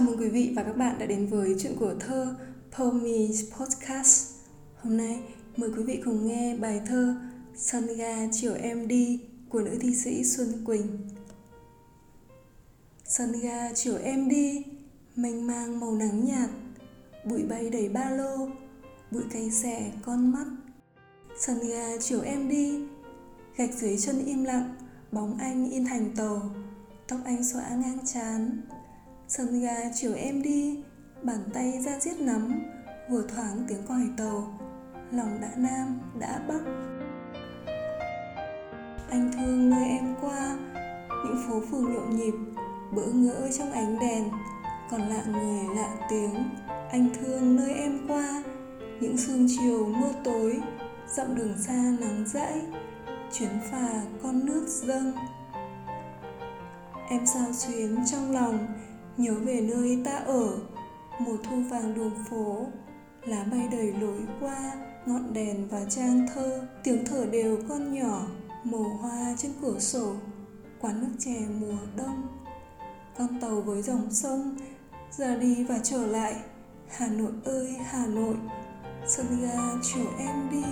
Chào mừng quý vị và các bạn đã đến với chuyện của thơ Poemies Podcast. Hôm nay mời quý vị cùng nghe bài thơ Sun ga chiều em đi của nữ thi sĩ Xuân Quỳnh. Sun ga chiều em đi, mênh mang màu nắng nhạt, bụi bay đầy ba lô, bụi cay xẻ con mắt. Sân ga chiều em đi, gạch dưới chân im lặng, bóng anh in thành tàu, tóc anh xõa ngang chán Sân ga chiều em đi, Bàn tay ra giết nắm, Vừa thoáng tiếng còi tàu. Lòng đã nam, đã bắc. Anh thương nơi em qua, Những phố phường nhộn nhịp, Bỡ ngỡ trong ánh đèn. Còn lạ người, lạ tiếng, Anh thương nơi em qua. Những sương chiều mưa tối, Dặm đường xa nắng dãi, Chuyến phà con nước dâng. Em sao xuyến trong lòng nhớ về nơi ta ở mùa thu vàng đường phố. Lá bay đầy lối qua, ngọn đèn và trang thơ. Tiếng thở đều con nhỏ, màu hoa trên cửa sổ. Quán nước chè mùa đông. Con tàu với dòng sông, ra đi và trở lại. Hà nội ơi, hà nội. Sân ga chiều em đi.